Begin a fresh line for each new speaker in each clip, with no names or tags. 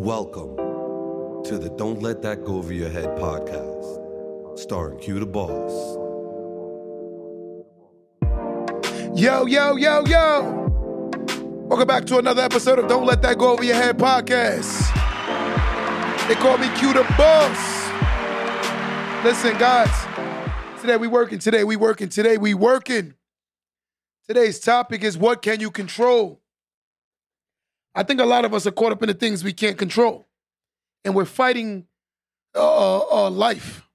Welcome to the Don't Let That Go Over Your Head podcast, starring Q Da Boss.
Yo, yo, yo, yo. Welcome back to another episode of Don't Let That Go Over Your Head podcast. They call me Q Da Boss. Listen, guys, today we working, today we working, today we working. Today's topic is what can you control? I think a lot of us are caught up in the things we can't control. And we're fighting uh, uh, life,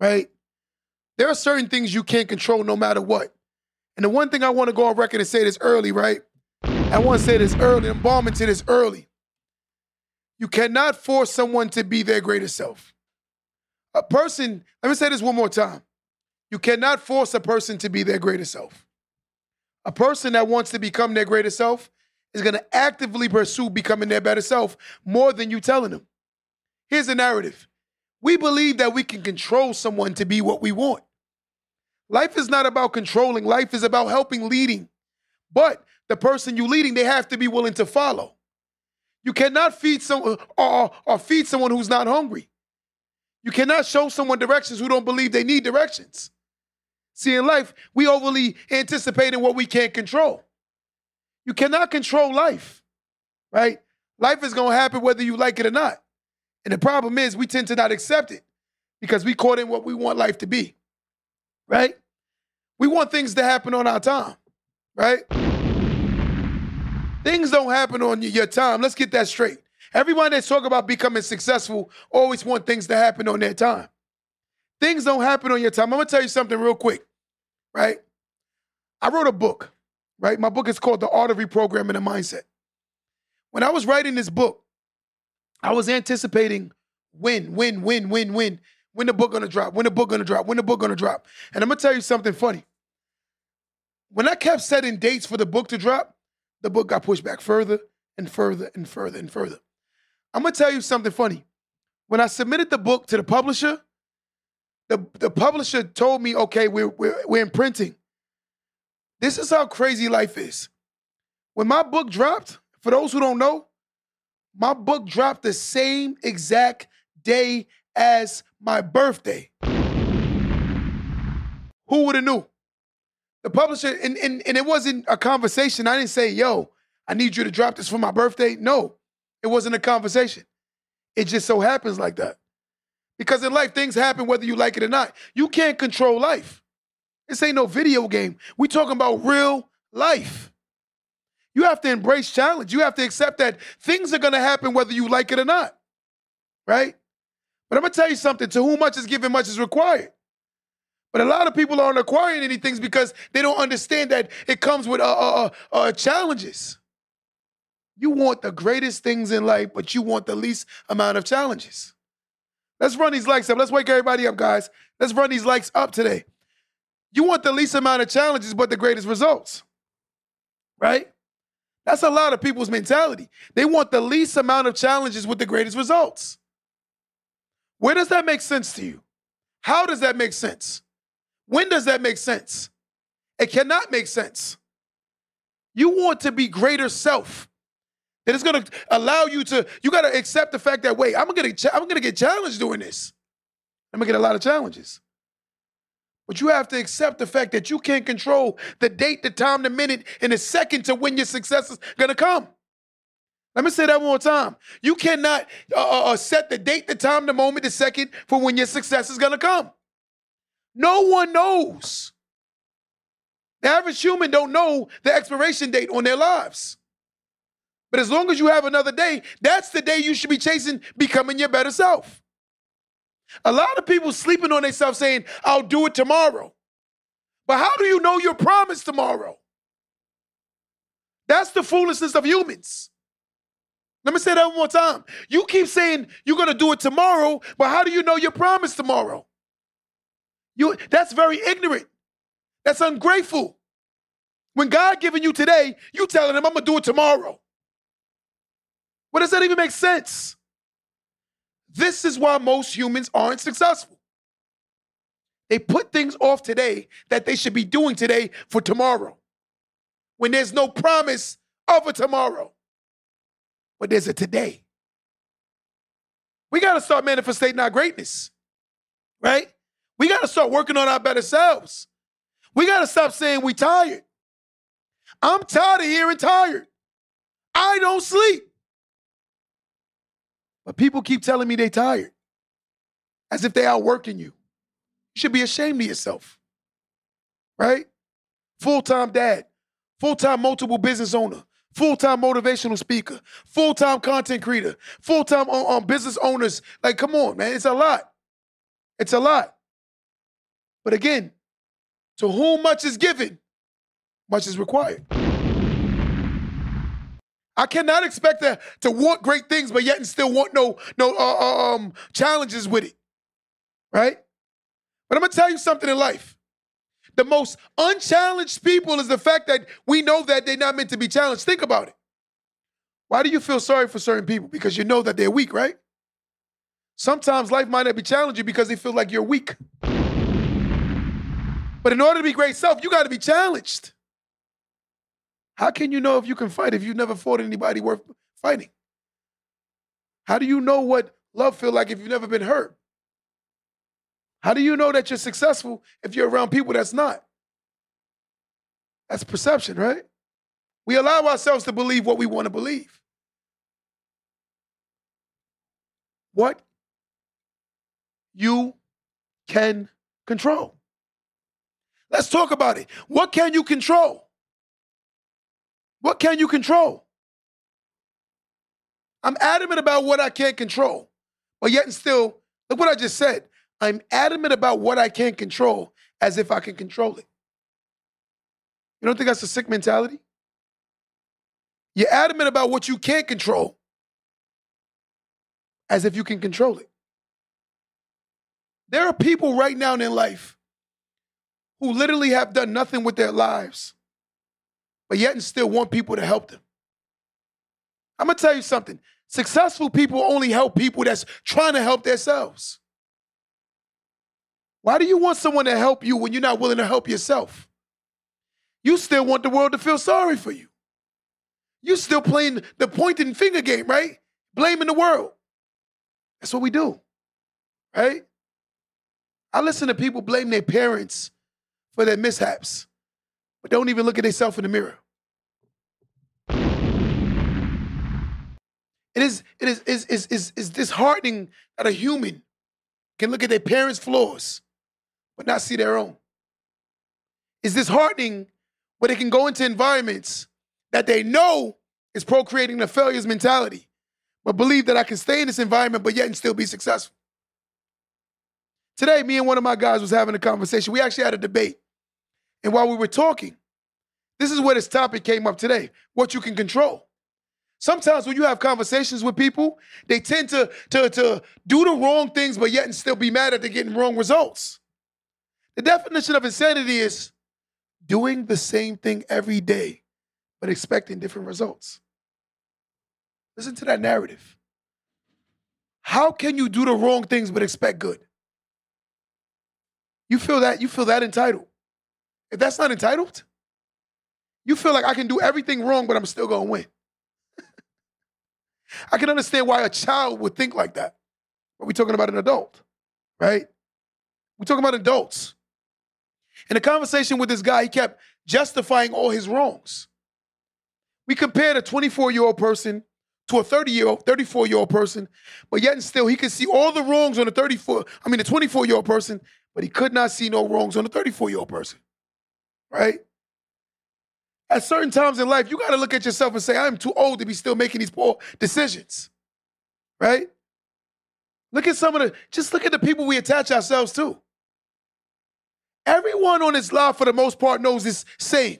right? There are certain things you can't control no matter what. And the one thing I want to go on record and say this early, right? I want to say this early. I'm bombing to this early. You cannot force someone to be their greatest self. A person, let me say this one more time. You cannot force a person to be their greatest self. A person that wants to become their greatest self is going to actively pursue becoming their better self more than you telling them. Here's the narrative we believe that we can control someone to be what we want. Life is not about controlling, life is about helping leading. But the person you're leading, they have to be willing to follow. You cannot feed someone or, or feed someone who's not hungry. You cannot show someone directions who don't believe they need directions. See, in life, we overly anticipating what we can't control. You cannot control life, right? Life is going to happen whether you like it or not. And the problem is we tend to not accept it because we caught in what we want life to be, right? We want things to happen on our time, right? Things don't happen on your time. Let's get that straight. Everyone that's talking about becoming successful always want things to happen on their time. Things don't happen on your time. I'm gonna tell you something real quick, right? I wrote a book, right? My book is called The Art of Reprogramming the Mindset. When I was writing this book, I was anticipating when, when, when, when, when, when the book gonna drop, when the book gonna drop, when the book gonna drop. And I'm gonna tell you something funny. When I kept setting dates for the book to drop, the book got pushed back further and further and further and further. I'm gonna tell you something funny. When I submitted the book to the publisher, the, the publisher told me, okay, we're, we're, we're imprinting. This is how crazy life is. When my book dropped, for those who don't know, my book dropped the same exact day as my birthday. Who would have knew? The publisher, and, and, and it wasn't a conversation. I didn't say, yo, I need you to drop this for my birthday. No, it wasn't a conversation. It just so happens like that. Because in life, things happen whether you like it or not. You can't control life. This ain't no video game. We talking about real life. You have to embrace challenge. You have to accept that things are gonna happen whether you like it or not. Right? But I'm gonna tell you something. To whom much is given, much is required. But a lot of people aren't acquiring any things because they don't understand that it comes with uh, uh, uh, uh challenges. You want the greatest things in life, but you want the least amount of challenges. Let's run these likes up. Let's wake everybody up, guys. Let's run these likes up today. You want the least amount of challenges, but the greatest results. Right? That's a lot of people's mentality. They want the least amount of challenges with the greatest results. Where does that make sense to you? How does that make sense? When does that make sense? It cannot make sense. You want to be greater self. And it's gonna allow you to, you gotta accept the fact that, wait, I'm gonna, I'm gonna get challenged doing this. I'm gonna get a lot of challenges. But you have to accept the fact that you can't control the date, the time, the minute, and the second to when your success is gonna come. Let me say that one more time. You cannot uh, uh, uh, set the date, the time, the moment, the second for when your success is gonna come. No one knows. The average human don't know the expiration date on their lives. But as long as you have another day, that's the day you should be chasing becoming your better self. A lot of people sleeping on themselves saying, I'll do it tomorrow. But how do you know you're promised tomorrow? That's the foolishness of humans. Let me say that one more time. You keep saying you're gonna do it tomorrow, but how do you know you're promised tomorrow? You that's very ignorant. That's ungrateful. When God giving you today, you telling him I'm gonna do it tomorrow. What does that even make sense? This is why most humans aren't successful. They put things off today that they should be doing today for tomorrow when there's no promise of a tomorrow, but there's a today. We got to start manifesting our greatness, right? We got to start working on our better selves. We got to stop saying we tired. I'm tired of hearing tired. I don't sleep. But people keep telling me they tired as if they outworking you. You should be ashamed of yourself, right? Full time dad, full time multiple business owner, full time motivational speaker, full time content creator, full time on, uh, on um, business owners. Like, come on, man, it's a lot. It's a lot. But again, to whom much is given, much is required. I cannot expect to, to want great things, but yet and still want no no uh, uh um challenges with it, right? But I'm gonna tell you something in life. The most unchallenged people is the fact that we know that they're not meant to be challenged. Think about it. Why do you feel sorry for certain people? Because you know that they're weak, right? Sometimes life might not be challenging because they feel like you're weak. But in order to be great self, you got to be challenged. How can you know if you can fight if you've never fought anybody worth fighting? How do you know what love feel like if you've never been hurt? How do you know that you're successful if you're around people that's not? That's perception, right? We allow ourselves to believe what we want to believe. What you can control. Let's talk about it. What can you control? What can you control? I'm adamant about what I can't control, but yet and still, look what I just said. I'm adamant about what I can't control as if I can control it. You don't think that's a sick mentality? You're adamant about what you can't control as if you can control it. There are people right now in life who literally have done nothing with their lives, but yet and still want people to help them. I'm gonna tell you something. Successful people only help people that's trying to help themselves. Why do you want someone to help you when you're not willing to help yourself? You still want the world to feel sorry for you. You still playing the pointing finger game, right? Blaming the world. That's what we do, right? I listen to people blame their parents for their mishaps, but don't even look at themselves in the mirror. It is, it is, is, is, is, is disheartening that a human can look at their parents' flaws but not see their own. It's disheartening where they can go into environments that they know is procreating the failures mentality, but believe that I can stay in this environment but yet and still be successful. Today, me and one of my guys was having a conversation. We actually had a debate. And while we were talking, this is where this topic came up today what you can control. Sometimes when you have conversations with people, they tend to, to, to do the wrong things, but yet and still be mad at they're getting wrong results. The definition of insanity is doing the same thing every day, but expecting different results. Listen to that narrative. How can you do the wrong things but expect good? You feel that you feel that entitled. If that's not entitled, you feel like I can do everything wrong, but I'm still gonna win. I can understand why a child would think like that. But we're talking about an adult, right? We're talking about adults. In a conversation with this guy, he kept justifying all his wrongs. We compared a 24 year old person to a 30 year old, 34 year old person, but yet and still he could see all the wrongs on a 34, I mean, a 24 year old person, but he could not see no wrongs on a 34 year old person. Right? At certain times in life, you got to look at yourself and say, I'm too old to be still making these poor decisions. Right? Look at some of the, just look at the people we attach ourselves to. Everyone on this live, for the most part, knows this saying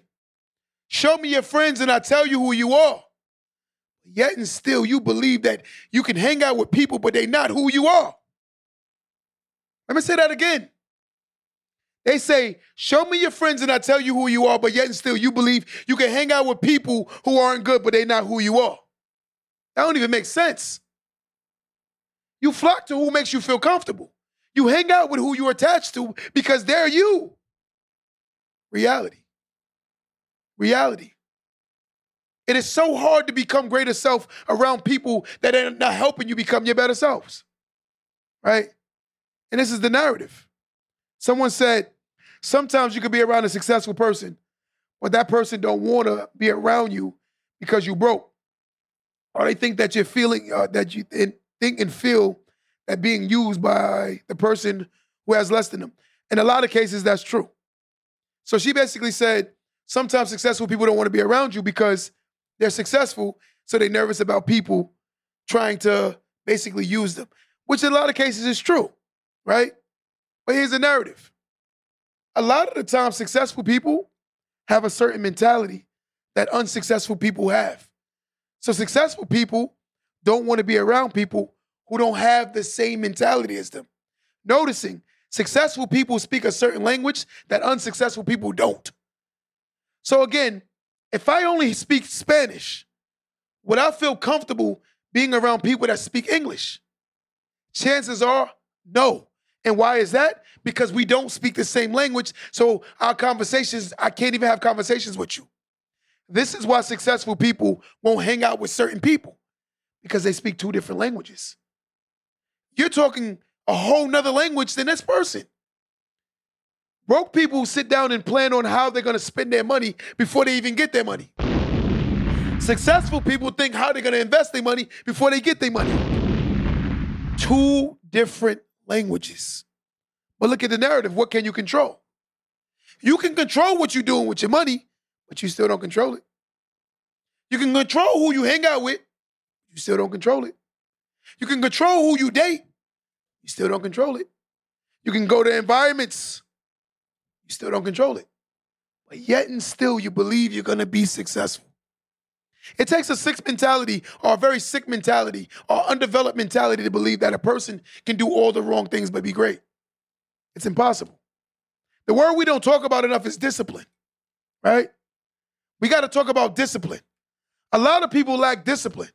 Show me your friends and I tell you who you are. Yet and still, you believe that you can hang out with people, but they're not who you are. Let me say that again. They say, Show me your friends and I tell you who you are, but yet and still, you believe you can hang out with people who aren't good, but they're not who you are. That don't even make sense. You flock to who makes you feel comfortable. You hang out with who you're attached to because they're you. Reality. Reality. It is so hard to become greater self around people that are not helping you become your better selves. right? And this is the narrative. Someone said, sometimes you could be around a successful person, but that person don't want to be around you because you broke. Or they think that you're feeling, uh, that you think and feel that being used by the person who has less than them. In a lot of cases, that's true. So she basically said, sometimes successful people don't want to be around you because they're successful, so they're nervous about people trying to basically use them, which in a lot of cases is true, right? But here's the narrative. A lot of the time, successful people have a certain mentality that unsuccessful people have. So successful people don't want to be around people who don't have the same mentality as them. Noticing successful people speak a certain language that unsuccessful people don't. So again, if I only speak Spanish, would I feel comfortable being around people that speak English? Chances are no. And why is that? Because we don't speak the same language. So our conversations, I can't even have conversations with you. This is why successful people won't hang out with certain people because they speak two different languages. You're talking a whole nother language than this person. Broke people sit down and plan on how they're going to spend their money before they even get their money. Successful people think how they're going to invest their money before they get their money. Two different languages. But look at the narrative. What can you control? You can control what you're doing with your money, but you still don't control it. You can control who you hang out with, you still don't control it. You can control who you date, you still don't control it. You can go to environments, you still don't control it. But yet and still, you believe you're gonna be successful. It takes a sick mentality or a very sick mentality or undeveloped mentality to believe that a person can do all the wrong things but be great. It's impossible. The word we don't talk about enough is discipline, right? We got to talk about discipline. A lot of people lack discipline.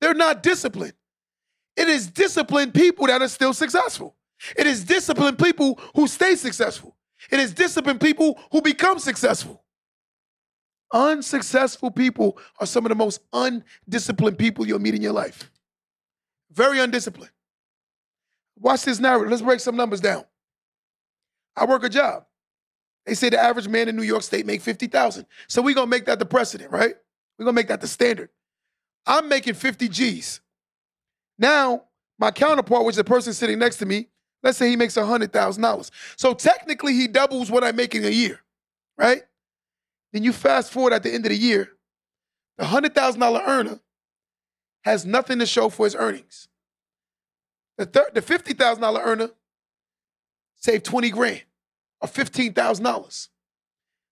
They're not disciplined. It is disciplined people that are still successful. It is disciplined people who stay successful. It is disciplined people who become successful. Unsuccessful people are some of the most undisciplined people you'll meet in your life. Very undisciplined. Watch this narrative. Let's break some numbers down. I work a job. They say the average man in New York State make 50,000. So we're going to make that the precedent, right? We're going to make that the standard. I'm making 50 G's. Now, my counterpart, which is the person sitting next to me, let's say he makes $100,000. So technically, he doubles what I make in a year, right? Then you fast forward at the end of the year, the $100,000 earner has nothing to show for his earnings. The, thir- the $50,000 earner saved 20 grand or $15,000.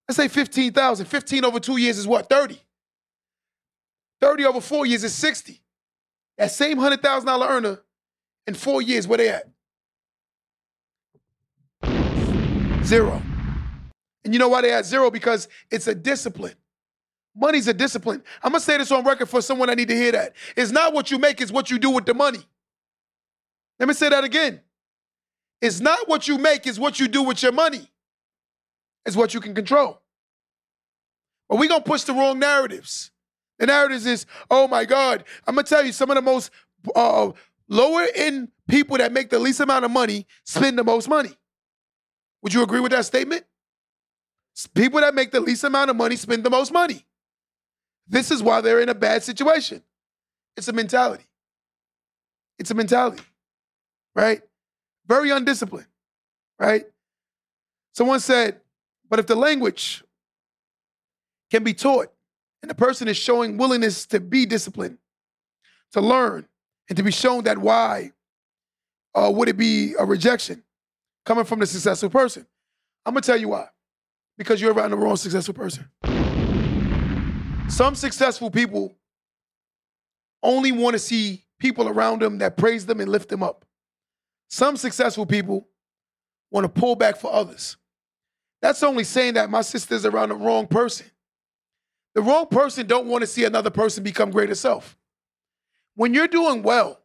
Let's say 15,000. 15 over two years is what? 30. 30 over four years is 60. That same $100,000 earner in four years, where they at? Zero. And you know why they had zero? Because it's a discipline. Money's a discipline. I'm gonna say this on record for someone I need to hear that. It's not what you make, it's what you do with the money. Let me say that again. It's not what you make, it's what you do with your money. It's what you can control. But we're gonna push the wrong narratives. The narratives is, oh my God, I'm gonna tell you, some of the most uh, lower end people that make the least amount of money spend the most money. Would you agree with that statement? People that make the least amount of money spend the most money. This is why they're in a bad situation. It's a mentality. It's a mentality, right? Very undisciplined, right? Someone said, but if the language can be taught and the person is showing willingness to be disciplined, to learn, and to be shown that why uh, would it be a rejection coming from the successful person? I'm gonna tell you why because you're around the wrong successful person. Some successful people only want to see people around them that praise them and lift them up. Some successful people want to pull back for others. That's only saying that my sister's around the wrong person. The wrong person don't want to see another person become greater self. When you're doing well,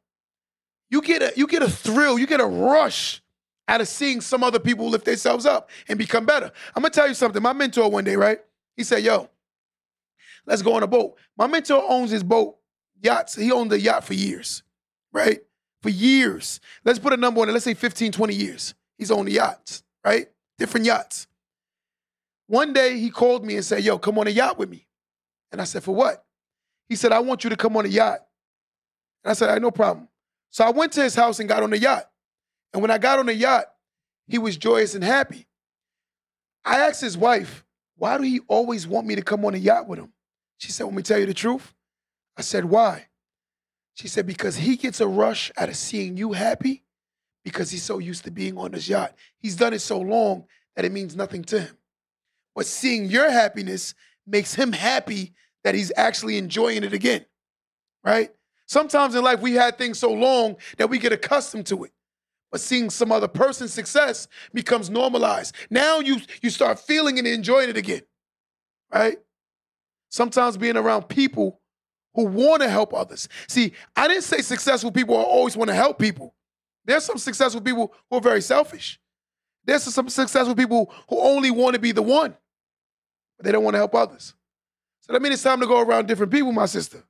you get a you get a thrill, you get a rush out of seeing some other people lift themselves up and become better. I'm gonna tell you something. My mentor one day, right? He said, "Yo, let's go on a boat." My mentor owns his boat yachts. He owned the yacht for years, right? for years. Let's put a number on it. Let's say 15, 20 years. He's on the yachts, right? Different yachts. One day he called me and said, Yo, come on a yacht with me. And I said, For what? He said, I want you to come on a yacht. And I said, I right, no problem. So I went to his house and got on the yacht. And when I got on the yacht, he was joyous and happy. I asked his wife, why do he always want me to come on a yacht with him? She said, Let me tell you the truth. I said, Why? She said, Because he gets a rush out of seeing you happy because he's so used to being on this yacht. He's done it so long that it means nothing to him. But seeing your happiness makes him happy that he's actually enjoying it again, right? Sometimes in life, we had things so long that we get accustomed to it. But seeing some other person's success becomes normalized. Now you, you start feeling and enjoying it again, right? Sometimes being around people who want to help others. See, I didn't say successful people always want to help people. There's some successful people who are very selfish. There's some successful people who only want to be the one, but they don't want to help others. So that means it's time to go around different people, my sister.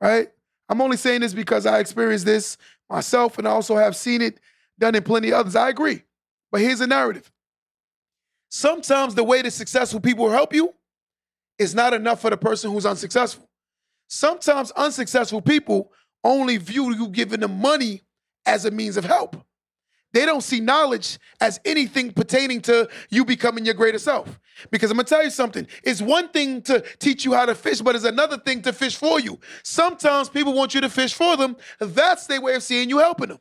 Right? I'm only saying this because I experienced this myself and I also have seen it done in plenty of others. I agree. But here's a narrative. Sometimes the way that successful people help you is not enough for the person who's unsuccessful. Sometimes unsuccessful people only view you giving them money as a means of help. They don't see knowledge as anything pertaining to you becoming your greater self. Because I'm gonna tell you something. It's one thing to teach you how to fish, but it's another thing to fish for you. Sometimes people want you to fish for them. That's their way of seeing you helping them.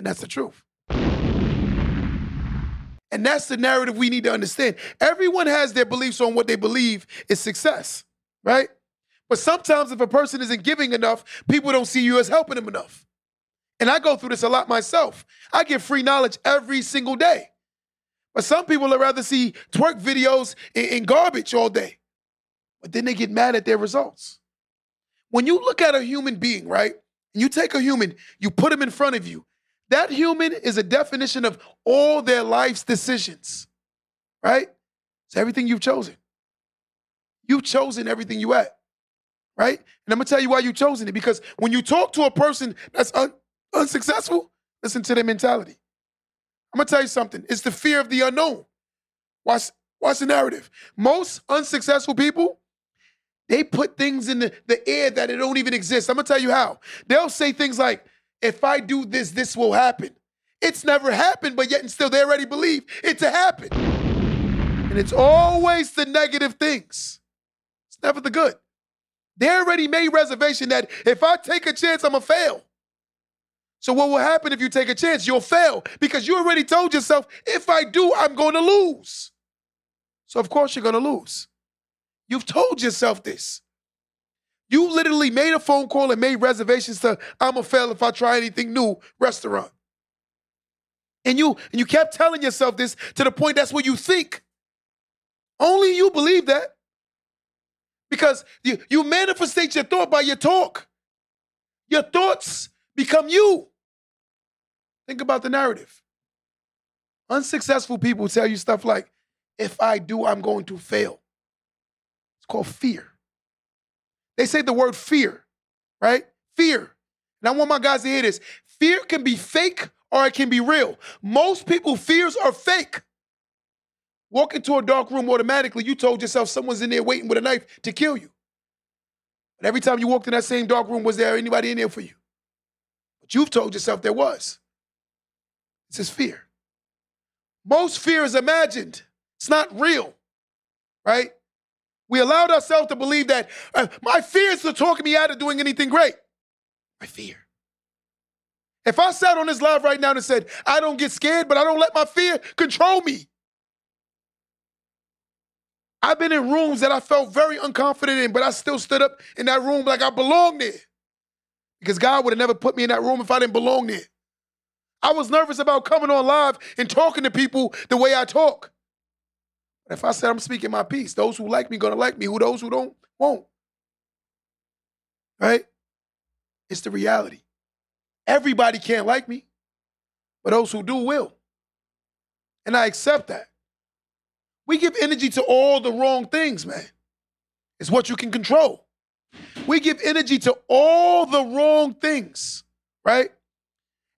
And that's the truth. And that's the narrative we need to understand. Everyone has their beliefs on what they believe is success, right? But sometimes if a person isn't giving enough, people don't see you as helping them enough. And I go through this a lot myself. I get free knowledge every single day. But some people would rather see twerk videos in, garbage all day. But then they get mad at their results. When you look at a human being, right, and you take a human, you put him in front of you, that human is a definition of all their life's decisions, right? It's everything you've chosen. You've chosen everything you at, right? And I'm gonna tell you why you've chosen it because when you talk to a person that's un- unsuccessful, listen to their mentality. I'm gonna tell you something. It's the fear of the unknown. Watch, watch the narrative. Most unsuccessful people, they put things in the, the air that it don't even exist. I'm gonna tell you how. They'll say things like, if I do this, this will happen. It's never happened, but yet and still they already believe it to happen. And it's always the negative things. It's never the good. They already made reservation that if I take a chance, I'm gonna fail. So what will happen if you take a chance? You'll fail because you already told yourself, if I do, I'm going to lose. So of course you're going to lose. You've told yourself this. You literally made a phone call and made reservations to I'm gonna fail if I try anything new restaurant. And you and you kept telling yourself this to the point that's what you think. Only you believe that. Because you, you manifestate your thought by your talk. Your thoughts become you. Think about the narrative. Unsuccessful people tell you stuff like, if I do, I'm going to fail. It's called fear. They say the word fear, right? Fear. And I want my guys to hear this. Fear can be fake or it can be real. Most people fears are fake. Walk into a dark room automatically, you told yourself someone's in there waiting with a knife to kill you. But every time you walked in that same dark room, was there anybody in there for you? But you've told yourself there was. This is fear. Most fear is imagined. It's not real, right? We allowed ourselves to believe that uh, my fears are talking me out of doing anything great. My fear. If I sat on this live right now and said, I don't get scared, but I don't let my fear control me. I've been in rooms that I felt very unconfident in, but I still stood up in that room like I belonged there. Because God would have never put me in that room if I didn't belong there. I was nervous about coming on live and talking to people the way I talk. If I said I'm speaking my piece, those who like me gonna like me. Who those who don't won't. Right? It's the reality. Everybody can't like me, but those who do will. And I accept that. We give energy to all the wrong things, man. It's what you can control. We give energy to all the wrong things, right?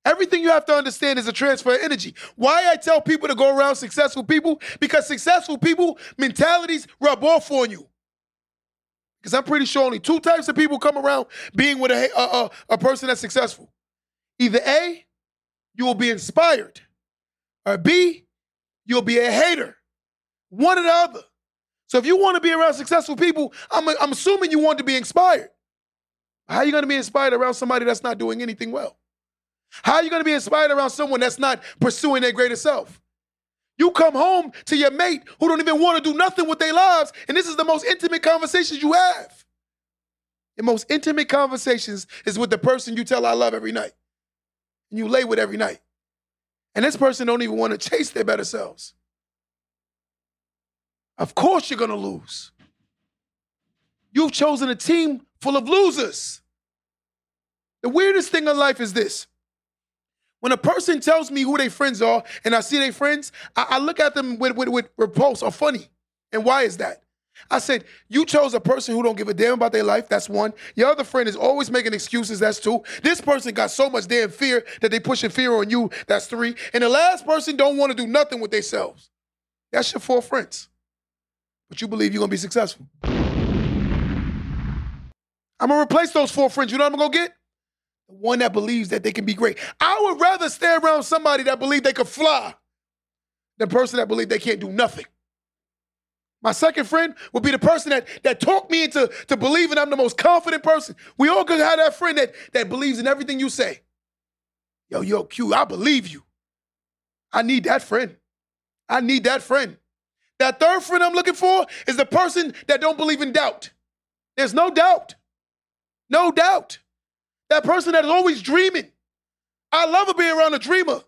Everything you have to understand is a transfer of energy. Why I tell people to go around successful people? Because successful people mentalities rub off on you. Because I'm pretty sure only two types of people come around being with a, a, a, person that's successful. Either A, you will be inspired, or B, you'll be a hater. One or the other. So if you want to be around successful people, I'm, I'm assuming you want to be inspired. How are you going to be inspired around somebody that's not doing anything well? How are you going to be inspired around someone that's not pursuing their greater self? You come home to your mate who don't even want to do nothing with their lives, and this is the most intimate conversations you have. The most intimate conversations is with the person you tell I love every night, and you lay with every night. And this person don't even want to chase their better selves. Of course you're going to lose. You've chosen a team full of losers. The weirdest thing in life is this when a person tells me who their friends are and I see their friends, I, I look at them with, with, with repulse or funny. And why is that? I said, you chose a person who don't give a damn about their life. That's one. Your other friend is always making excuses. That's two. This person got so much damn fear that they pushing fear on you. That's three. And the last person don't want to do nothing with themselves. That's your four friends. But you believe you're gonna be successful. I'm gonna replace those four friends. You know what I'm gonna get? One that believes that they can be great. I would rather stay around somebody that believe they could fly than person that believe they can't do nothing. My second friend would be the person that that talked me into to believing I'm the most confident person. We all could have that friend that that believes in everything you say. Yo, yo, Q, I believe you. I need that friend. I need that friend. That third friend I'm looking for is the person that don't believe in doubt. There's no doubt. No doubt. That person that is always dreaming. I love to be around a dreamer.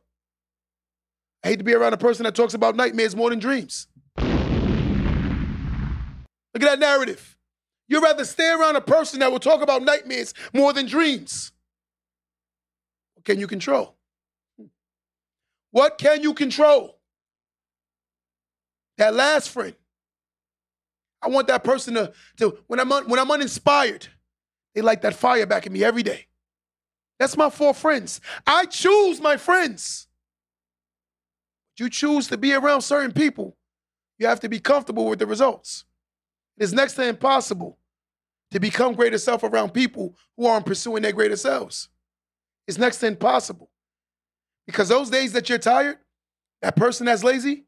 I hate to be around a person that talks about nightmares more than dreams. Look at that narrative. You'd rather stay around a person that will talk about nightmares more than dreams. What can you control? What can you control? That last friend. I want that person to, to when I'm un, when I'm uninspired, they light that fire back in me every day. That's my four friends. I choose my friends. You choose to be around certain people, you have to be comfortable with the results. It is next to impossible to become greater self around people who aren't pursuing their greater selves. It's next to impossible. Because those days that you're tired, that person that's lazy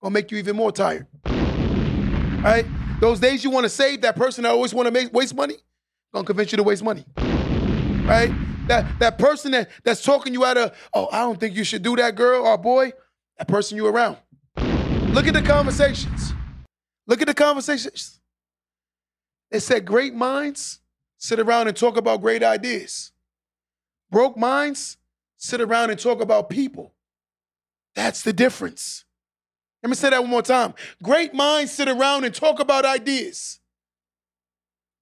will make you even more tired. Right? Those days you want to save, that person that always want to make waste money, gonna convince you to waste money. Right? that that person that that's talking you out of, oh, I don't think you should do that, girl or boy, that person you around. Look at the conversations. Look at the conversations. They said great minds sit around and talk about great ideas. Broke minds sit around and talk about people. That's the difference. Let me say that one more time. Great minds sit around and talk about ideas.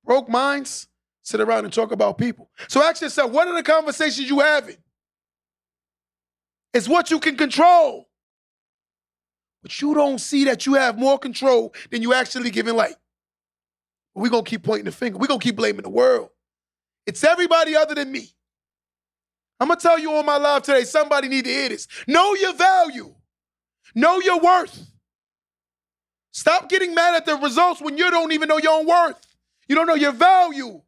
Broke minds sit around and talk about people. So ask yourself, what are the conversations you having? It's what you can control. But you don't see that you have more control than you actually giving light. We're gonna keep pointing the finger. We're gonna keep blaming the world. It's everybody other than me. I'm gonna tell you on my live today, somebody need to hear this. Know your value. Know your worth. Stop getting mad at the results when you don't even know your own worth. You don't know your value.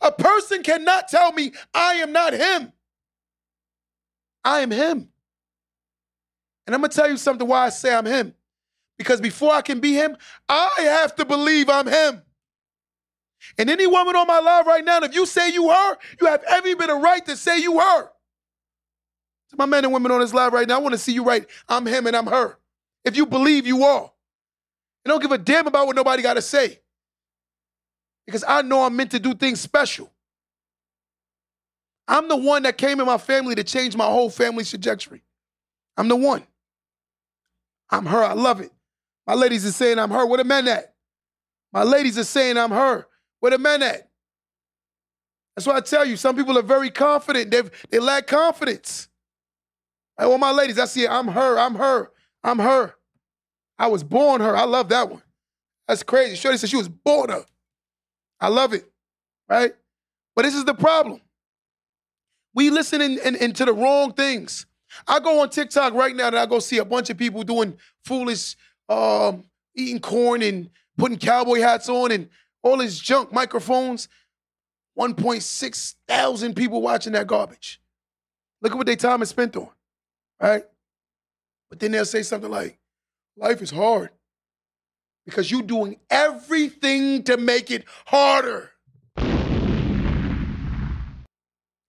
A person cannot tell me I am not him. I am him. And I'm going to tell you something why I say I'm him. Because before I can be him, I have to believe I'm him. And any woman on my live right now, if you say you her, you have every bit of right to say you her. To my men and women on this live right now, I want to see you right. I'm him and I'm her. If you believe you are. And don't give a damn about what nobody got to say because I know I'm meant to do things special. I'm the one that came in my family to change my whole family's trajectory. I'm the one. I'm her. I love it. My ladies are saying I'm her. What a men at? My ladies are saying I'm her. What a men at? That's why I tell you, some people are very confident. They they lack confidence. I want my ladies. I see it. I'm her. I'm her. I'm her. I was born her. I love that one. That's crazy. Shorty said she was born her. I love it, right? But this is the problem. We listen in, in, into the wrong things. I go on TikTok right now and I go see a bunch of people doing foolish, um, eating corn and putting cowboy hats on and all this junk microphones. 1.6 thousand people watching that garbage. Look at what their time is spent on, right? But then they'll say something like, life is hard because you're doing everything to make it harder.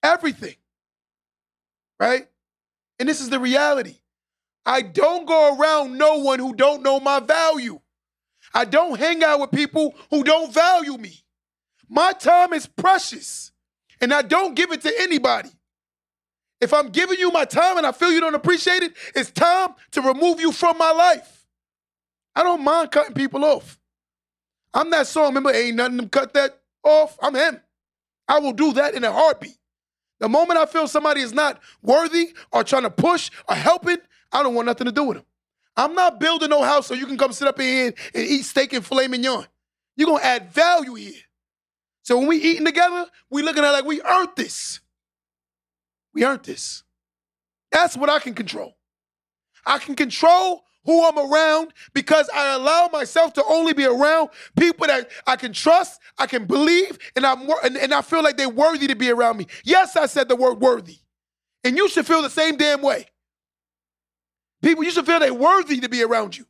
Everything. Right? And this is the reality. I don't go around no one who don't know my value. I don't hang out with people who don't value me. My time is precious, and I don't give it to anybody. If I'm giving you my time and I feel you don't appreciate it, it's time to remove you from my life. I don't mind cutting people off. I'm that song. Remember, ain't nothing to cut that off. I'm him. I will do that in a heartbeat. The moment I feel somebody is not worthy or trying to push or helping, I don't want nothing to do with them. I'm not building no house so you can come sit up in here and eat steak and filet mignon. You're gonna add value here. So when we eating together, we looking at like we earned this. We earned this. That's what I can control. I can control who I'm around because I allow myself to only be around people that I can trust, I can believe, and I'm and, and I feel like they're worthy to be around me. Yes, I said the word worthy. And you should feel the same damn way. People, you should feel they're worthy to be around you.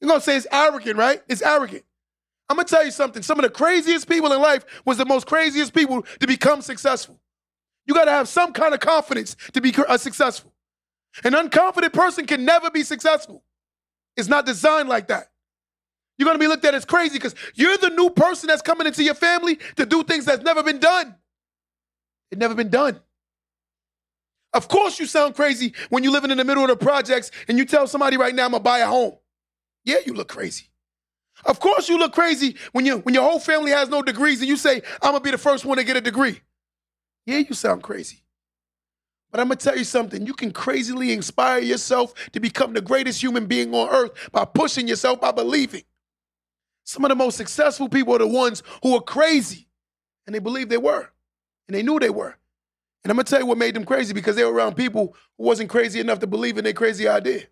You're gonna say it's arrogant, right? It's arrogant. I'm gonna tell you something. Some of the craziest people in life was the most craziest people to become successful. You gotta have some kind of confidence to be uh, successful. An unconfident person can never be successful. It's not designed like that. You're gonna be looked at as crazy because you're the new person that's coming into your family to do things that's never been done. It never been done. Of course, you sound crazy when you're living in the middle of the projects and you tell somebody right now, I'm gonna buy a home. Yeah, you look crazy. Of course, you look crazy when you when your whole family has no degrees and you say, I'm gonna be the first one to get a degree. Yeah, you sound crazy. But I'm gonna tell you something. You can crazily inspire yourself to become the greatest human being on earth by pushing yourself, by believing. Some of the most successful people are the ones who are crazy and they believe they were and they knew they were. And I'm gonna tell you what made them crazy because they were around people who wasn't crazy enough to believe in their crazy idea.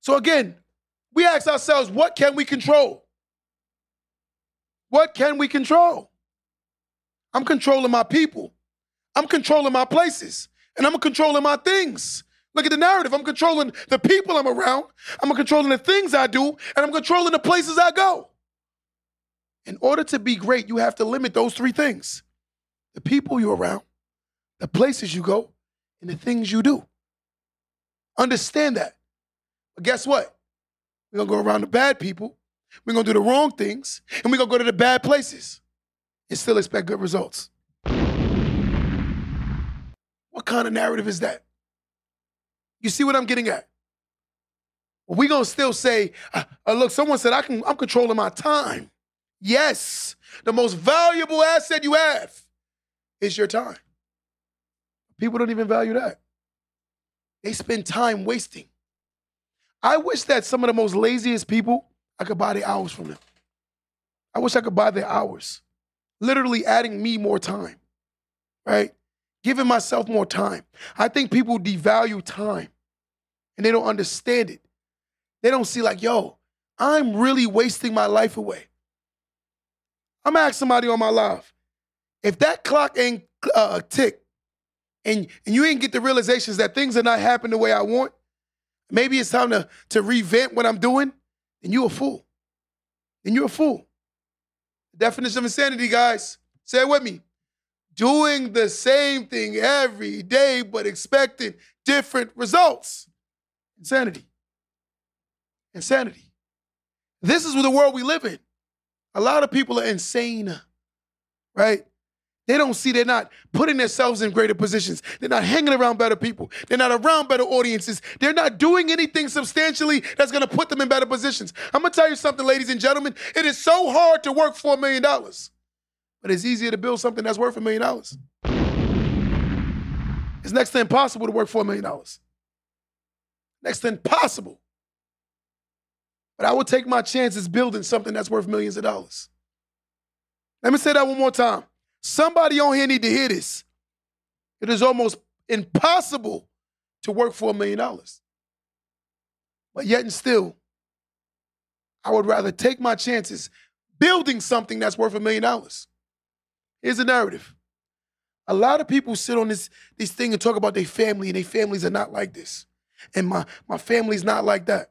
So again, we ask ourselves, what can we control? What can we control? I'm controlling my people. I'm controlling my places. And I'm controlling my things. Look at the narrative. I'm controlling the people I'm around. I'm controlling the things I do. And I'm controlling the places I go. In order to be great, you have to limit those three things the people you're around, the places you go, and the things you do. Understand that. But guess what? We're going to go around the bad people, we're going to do the wrong things, and we're going to go to the bad places and still expect good results. What kind of narrative is that? You see what I'm getting at? Going to still say, uh, uh, look, someone said I can, I'm controlling my time. Yes, the most valuable asset you have is your time. People don't even value that. They spend time wasting. I wish that some of the most laziest people, I could buy the hours from them. I wish I could buy their hours. Literally adding me more time, right? Giving myself more time. I think people devalue time and they don't understand it. They don't see, like, yo, I'm really wasting my life away. I'm asking somebody on my live. If that clock ain't uh, tick and, and you ain't get the realizations that things are not happening the way I want, maybe it's time to, to revamp what I'm doing, then you're a fool. Then you're a fool. Definition of insanity, guys, say it with me. Doing the same thing every day, but expecting different results. Insanity. Insanity. This is the world we live in. A lot of people are insane, right? They don't see they're not putting themselves in greater positions. They're not hanging around better people. They're not around better audiences. They're not doing anything substantially that's going to put them in better positions. I'm going to tell you something, ladies and gentlemen. It is so hard to work for a million dollars, but it's easier to build something that's worth a million dollars. It's next to impossible to work for a million dollars. Next to impossible. But I will take my chances building something that's worth millions of dollars. Let me say that one more time. Somebody on here need to hear this. It is almost impossible to work for a million dollars. But yet and still, I would rather take my chances building something that's worth a million dollars. Here's the narrative. A lot of people sit on this, this thing and talk about their family, and their families are not like this. And my, my family's not like that.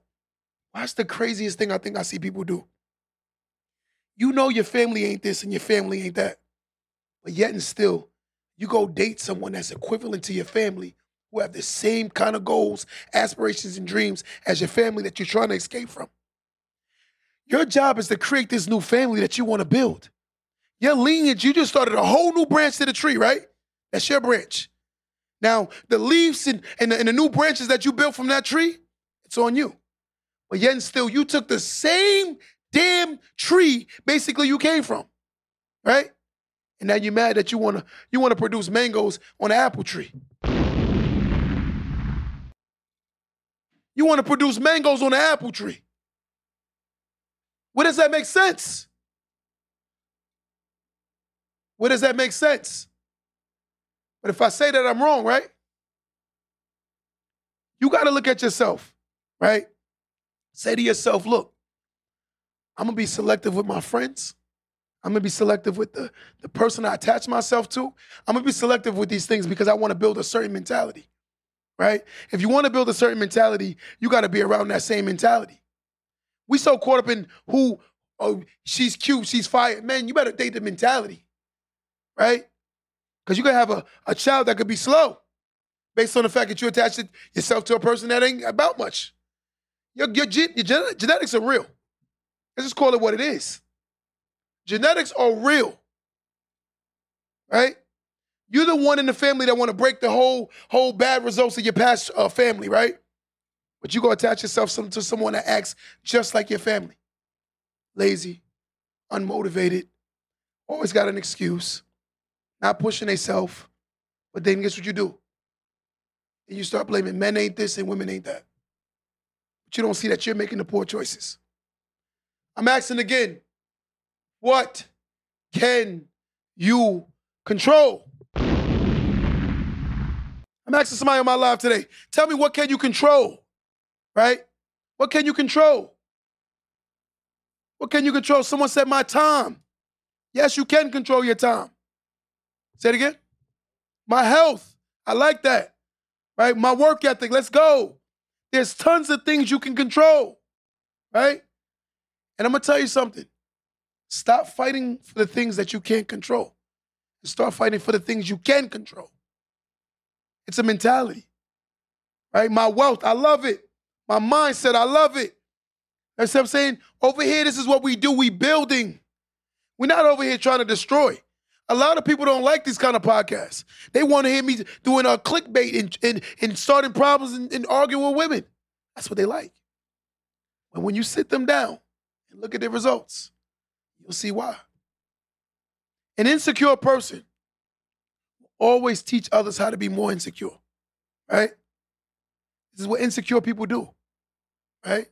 That's the craziest thing I think I see people do. You know your family ain't this and your family ain't that. But yet and still, you go date someone that's equivalent to your family who have the same kind of goals, aspirations, and dreams as your family that you're trying to escape from. Your job is to create this new family that you want to build. Your lineage, you just started a whole new branch to the tree, right? That's your branch. Now, the leaves and, and, the, and the new branches that you built from that tree, it's on you. But yet and still, you took the same damn tree basically you came from, right? And now you're mad that you wanna you wanna produce mangoes on an apple tree. You wanna produce mangoes on an apple tree. Where does that make sense? Where does that make sense? But if I say that I'm wrong, right? You got to look at yourself, right? Say to yourself, look, I'm going to be selective with my friends. I'm to be selective with the, the person I attach myself to. I'm to be selective with these things because I want to build a certain mentality, right? If you want to build a certain mentality, you got to be around that same mentality. We so caught up in who, oh, she's cute, she's fired. Man, you better date the mentality, right? Because you could have a, a child that could be slow based on the fact that you attached yourself to a person that ain't about much. Your, your, your genetics are real. Let's just call it what it is. Genetics are real, right? You're the one in the family that want to break the whole whole bad results of your past uh, family, right? But you go attach yourself to someone that acts just like your family, lazy, unmotivated, always got an excuse, not pushing themselves. But then guess what you do? And you start blaming men ain't this and women ain't that. But you don't see that you're making the poor choices. I'm asking again, what can you control? I'm asking somebody on my live today. Tell me what can you control? Right? What can you control? What can you control? Someone said my time. Yes, you can control your time. Say it again. My health. I like that. Right? My work ethic. Let's go. There's tons of things you can control. Right? And I'm going to tell you something. Stop fighting for the things that you can't control start fighting for the things you can control. It's a mentality, right? My wealth, I love it. My mindset, I love it. That's what I'm saying. Over here, this is what we do. We building. We're not over here trying to destroy. A lot of people don't like these kind of podcasts. They want to hear me doing a clickbait and, and, and starting problems and, and arguing with women. That's what they like. But when you sit them down and look at their results, you'll see why. An insecure person always teach others how to be more insecure, right? This is what insecure people do, right?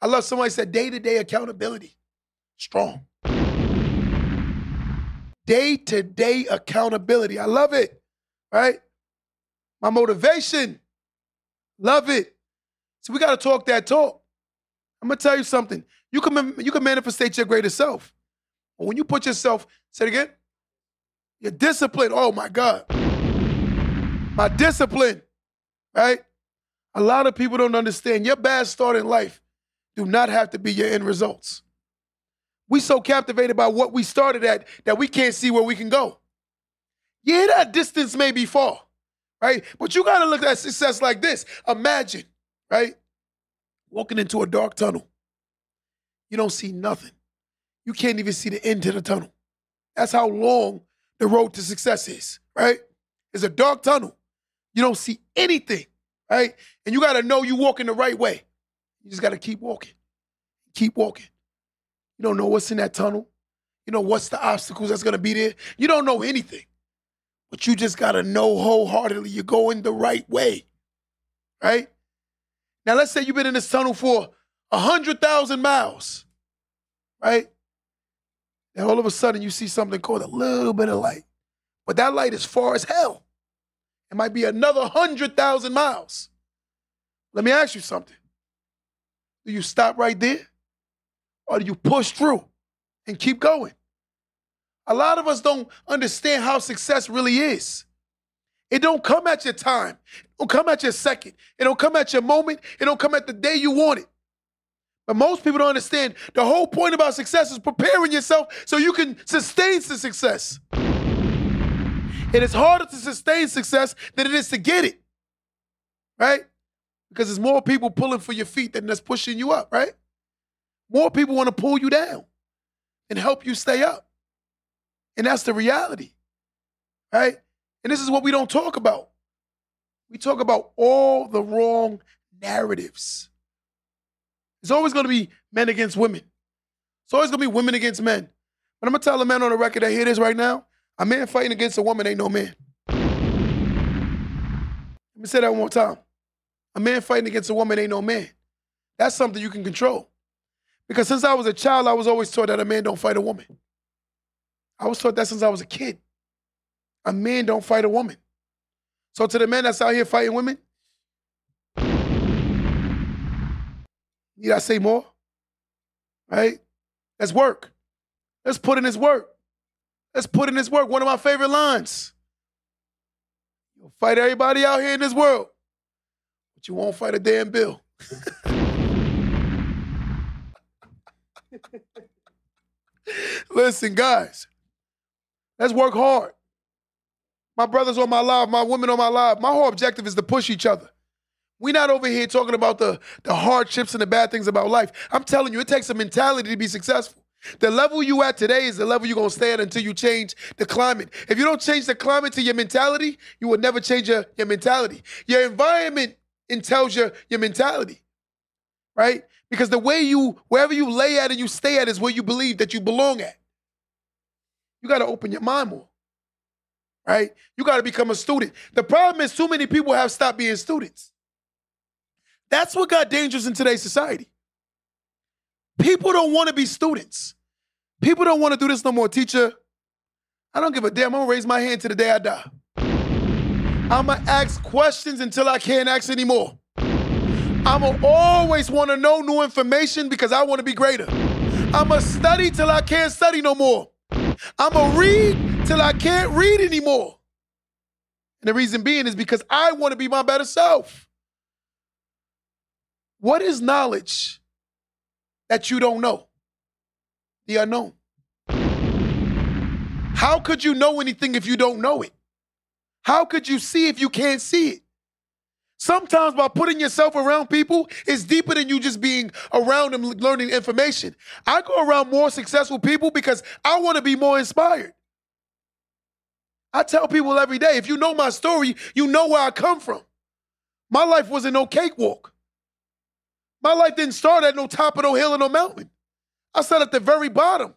I love somebody said day to day accountability, strong. Day to day accountability. I love it, right? My motivation, love it. So we got to talk that talk. I'm gonna tell you something. You can you can manifest your greatest self. But when you put yourself, say it again, your discipline. Oh my God. My discipline, right? A lot of people don't understand your bad start in life do not have to be your end results. We so captivated by what we started at that we can't see where we can go. Yeah, that distance may be far, right? But you gotta look at success like this. Imagine, right? Walking into a dark tunnel. You don't see nothing. You can't even see the end to the tunnel. That's how long the road to success is, right? It's a dark tunnel. You don't see anything, right? And you got to know you're walking the right way. You just got to keep walking, keep walking. You don't know what's in that tunnel. You know what's the obstacles that's to be there. You don't know anything. But you just got to know wholeheartedly you're going the right way, right? Now, let's say you've been in this tunnel for a 100,000 miles, right? Then all of a sudden you see something called a little bit of light. But that light is far as hell. It might be another 100,000 miles. Let me ask you something. Do you stop right there? Or do you push through and keep going? A lot of us don't understand how success really is. It don't come at your time. It don't come at your second. It don't come at your moment. It don't come at the day you want it. But most people don't understand the whole point about success is preparing yourself so you can sustain the success. And It is harder to sustain success than it is to get it. Right? Because there's more people pulling for your feet than that's pushing you up, right? More people want to pull you down and help you stay up. And that's the reality. Right? And this is what we don't talk about. We talk about all the wrong narratives. It's always going to be men against women. It's always going to be women against men. But I'm going to tell a man on the record that hear this right now a man fighting against a woman ain't no man. Let me say that one more time. A man fighting against a woman ain't no man. That's something you can control. Because since I was a child, I was always taught that a man don't fight a woman. I was taught that since I was a kid. A man don't fight a woman. So to the men that's out here fighting women, need I say more? Right? Let's work. Let's put in his work. Let's put in his work. One of my favorite lines. You'll fight everybody out here in this world, but you won't fight a damn bill. Listen, guys, let's work hard. My brothers on my live, my women on my live. My whole objective is to push each other. We're not over here talking about the, the hardships and the bad things about life. I'm telling you, it takes a mentality to be successful. The level you at today is the level you're gonna stay at until you change the climate. If you don't change the climate to your mentality, you will never change your, your mentality. Your environment tells you your mentality, right? Because the way you, wherever you lay at and you stay at is where you believe that you belong at. You gotta open your mind more, right? You gotta become a student. The problem is too many people have stopped being students. That's what got dangerous in today's society. People don't want to be students. People don't want to do this no more, teacher. I don't give a damn. I'm gonna raise my hand to the day I die. I'm gonna ask questions until I can't ask anymore. I'm gonna always want to know new information because I want to be greater. I'm gonna study till I can't study no more. I'm gonna read till I can't read anymore. And the reason being is because I want to be my better self. What is knowledge that you don't know? The unknown. How could you know anything if you don't know it? How could you see if you can't see it? Sometimes by putting yourself around people is deeper than you just being around them learning information. I go around more successful people because I want to be more inspired. I tell people every day, if you know my story, you know where I come from. My life wasn't no cakewalk. My life didn't start at no top of no hill or no mountain. I sat at the very bottom.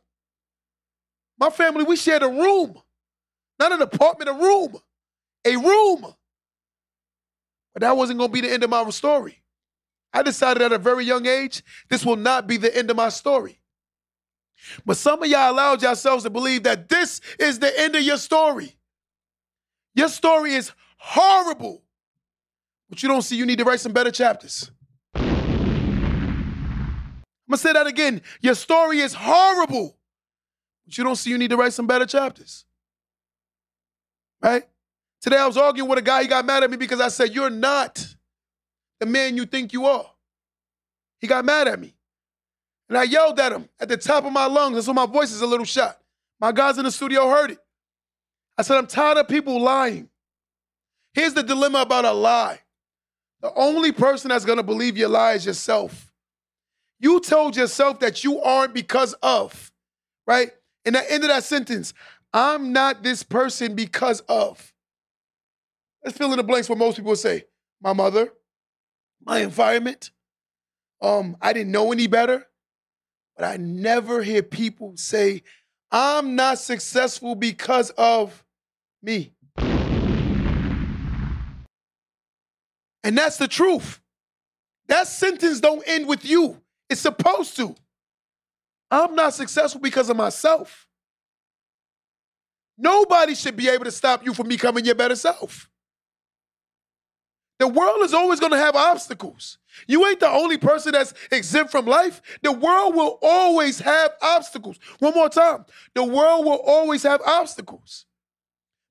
My family, we shared a room, not an apartment, a room, a room. But that wasn't going to be the end of my story. I decided at a very young age, this will not be the end of my story. But some of y'all allowed yourselves to believe that this is the end of your story. Your story is horrible, but you don't see you need to write some better chapters. I'm gonna say that again. Your story is horrible, but you don't see you need to write some better chapters. Right? Today I was arguing with a guy, he got mad at me because I said, You're not the man you think you are. He got mad at me. And I yelled at him at the top of my lungs. That's why my voice is a little shot. My guys in the studio heard it. I said, I'm tired of people lying. Here's the dilemma about a lie the only person that's gonna believe your lie is yourself. You told yourself that you aren't because of, right? In the end of that sentence, I'm not this person because of. Let's fill in the blanks what most people say. My mother, my environment. Um, I didn't know any better, but I never hear people say, I'm not successful because of me. And that's the truth. That sentence don't end with you. It's supposed to. I'm not successful because of myself. Nobody should be able to stop you from becoming your better self. The world is always going to have obstacles. You ain't the only person that's exempt from life. The world will always have obstacles. One more time. The world will always have obstacles.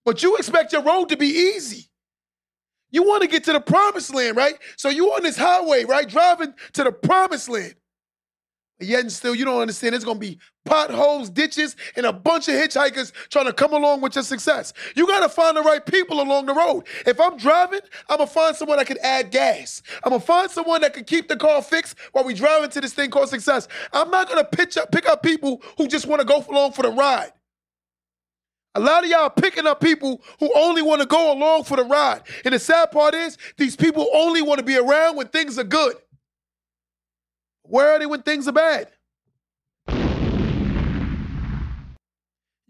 But you expect your road to be easy. You want to get to the promised land, right? So you on this highway, right? Driving to the promised land. Yet and still, you don't understand. It's gonna be potholes, ditches, and a bunch of hitchhikers trying to come along with your success. You gotta find the right people along the road. If I'm driving, I'm gonna find someone that can add gas. I'm gonna find someone that can keep the car fixed while we drive into this thing called success. I'm not gonna pitch up, pick up people who just want to go along for the ride. A lot of y'all picking up people who only want to go along for the ride. And the sad part is, these people only want to be around when things are good. Where are they when things are bad?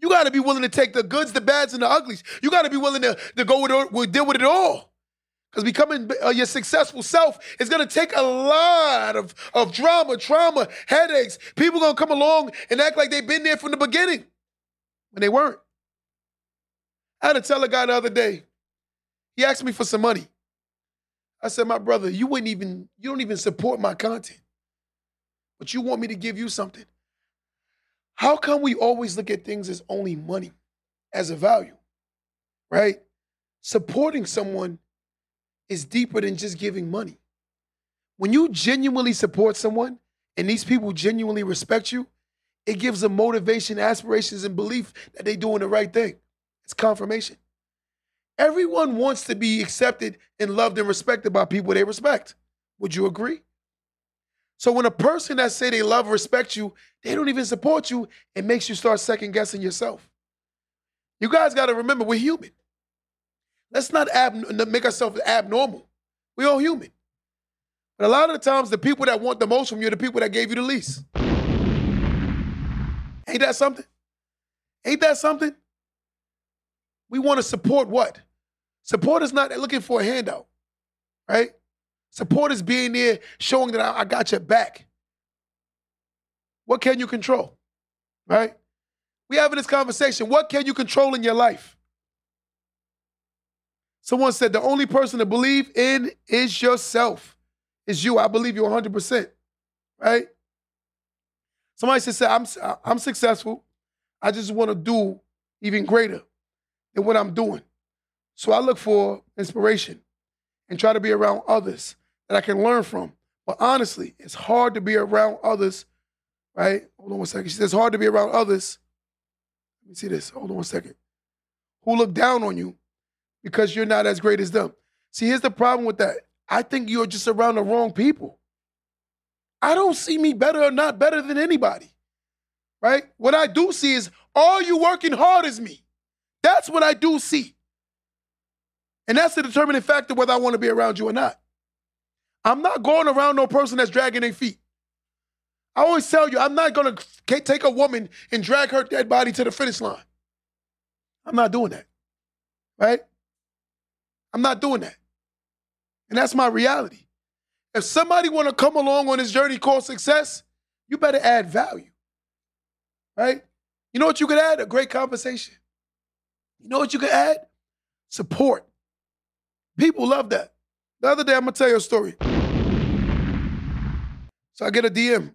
You got to be willing to take the goods, the bads, and the uglies. You got to be willing to, to go with it, deal with it all. Because becoming uh, your successful self is going to take a lot of, of drama, trauma, headaches. People going to come along and act like they've been there from the beginning when they weren't. I had to tell a guy the other day, he asked me for some money. I said, my brother, you wouldn't even, you don't even support my content but you want me to give you something. How come we always look at things as only money, as a value, right? Supporting someone is deeper than just giving money. When you genuinely support someone and these people genuinely respect you, it gives them motivation, aspirations, and belief that they're doing the right thing. It's confirmation. Everyone wants to be accepted and loved and respected by people they respect. Would you agree? So when a person that say they love, respect you, they don't even support you, it makes you start second guessing yourself. You guys got to remember, we're human. Let's not ab- make ourselves abnormal. We're all human. But a lot of the times, the people that want the most from you are the people that gave you the least. Ain't that something? Ain't that something? We want to support what? Support is not looking for a handout, right? Support is being there, showing that I, I got your back. What can you control? Right? We having this conversation. What can you control in your life? Someone said the only person to believe in is yourself. Is you. I believe you 100%. Right? Somebody said, I'm, I'm successful. I just want to do even greater than what I'm doing. So I look for inspiration and try to be around others that I can learn from. But honestly, it's hard to be around others, right? Hold on one second. She says, it's hard to be around others. Let me see this. Hold on one second. Who look down on you because you're not as great as them. See, here's the problem with that. I think you're just around the wrong people. I don't see me better or not better than anybody, right? What I do see is, are you working hard as me? That's what I do see. And that's the determining factor whether I want to be around you or not. I'm not going around no person that's dragging their feet. I always tell you, I'm not going to take a woman and drag her dead body to the finish line. I'm not doing that. Right? I'm not doing that. And that's my reality. If somebody want to come along on this journey called success, you better add value. Right? You know what you could add? A great conversation. You know what you could add? Support. People love that. The other day, I'm gonna tell you a story. So I get a DM,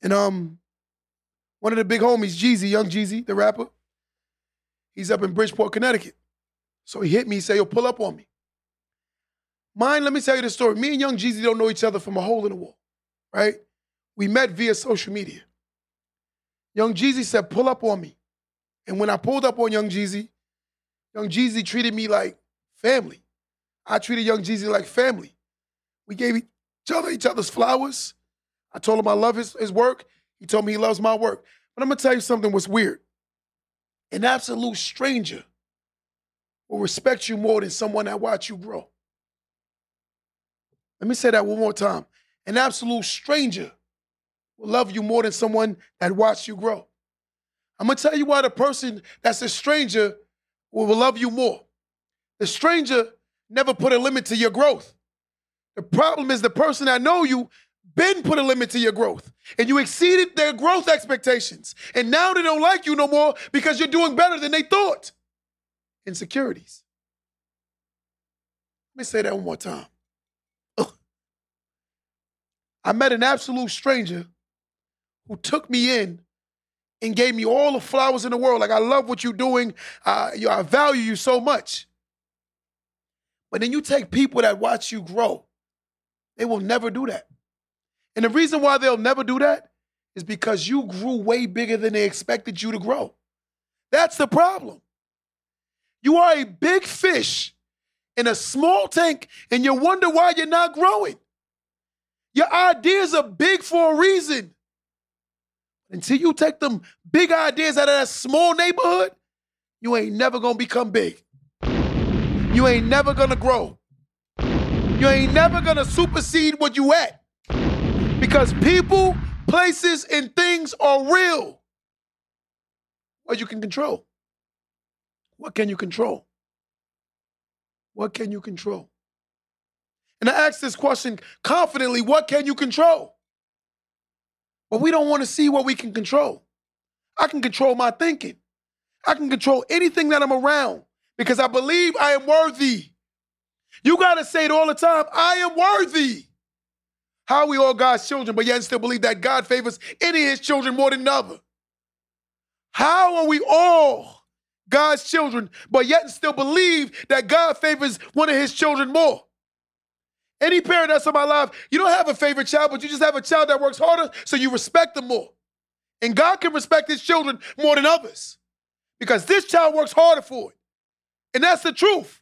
and um, one of the big homies, Jeezy, Young Jeezy, the rapper, he's up in Bridgeport, Connecticut. So he hit me, he said, "Yo, pull up on me." Mine, let me tell you the story. Me and Young Jeezy don't know each other from a hole in the wall, right? We met via social media. Young Jeezy said, "Pull up on me," and when I pulled up on Young Jeezy, Young Jeezy treated me like family. I treated Young Jeezy like family. We gave each other each other's flowers. I told him I love his, his work. He told me he loves my work. But I'm gonna tell you something was weird. An absolute stranger will respect you more than someone that watched you grow. Let me say that one more time. An absolute stranger will love you more than someone that watched you grow. I'm gonna tell you why the person that's a stranger will love you more. The stranger never put a limit to your growth. The problem is the person that know you been put a limit to your growth and you exceeded their growth expectations. And now they don't like you no more because you're doing better than they thought. insecurities. Let me say that one more time. Ugh. I met an absolute stranger who took me in and gave me all the flowers in the world. Like, I love what you're doing. I value you so much. But then you take people that watch you grow, they will never do that. And the reason why they'll never do that is because you grew way bigger than they expected you to grow. That's the problem. You are a big fish in a small tank and you wonder why you're not growing. Your ideas are big for a reason. Until you take them big ideas out of that small neighborhood, you ain't never gonna become big. You ain't never gonna grow. You ain't never gonna supersede what you at. Because people, places, and things are real. What you can control. What can you control? What can you control? And I ask this question confidently what can you control? But we don't want to see what we can control. I can control my thinking. I can control anything that I'm around because I believe I am worthy. You got to say it all the time I am worthy. How are we all God's children, but yet still believe that God favors any of his children more than another? How are we all God's children, but yet still believe that God favors one of his children more? Any parent that's in my life, you don't have a favorite child, but you just have a child that works harder, so you respect them more. And God can respect his children more than others because this child works harder for it. And that's the truth.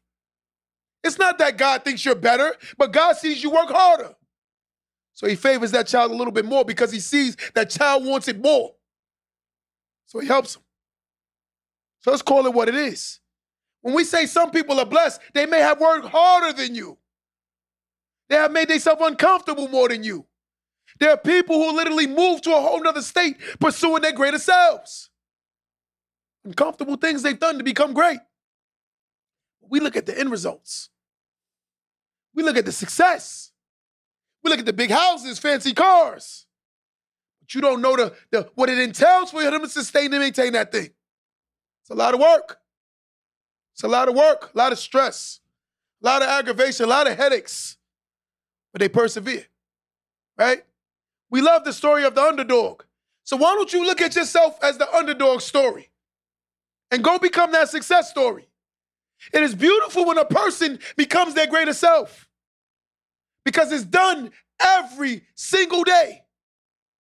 It's not that God thinks you're better, but God sees you work harder. So he favors that child a little bit more because he sees that child wants it more. So he helps him. So let's call it what it is. When we say some people are blessed, they may have worked harder than you. They have made themselves uncomfortable more than you. There are people who literally move to a whole nother state pursuing their greater selves. Uncomfortable things they've done to become great. We look at the end results. We look at the success. We look at the big houses, fancy cars. But you don't know the, the what it entails for them to sustain and maintain that thing. It's a lot of work. It's a lot of work, a lot of stress, a lot of aggravation, a lot of headaches but they persevere, right? We love the story of the underdog. So why don't you look at yourself as the underdog story and go become that success story? It is beautiful when a person becomes their greater self because it's done every single day.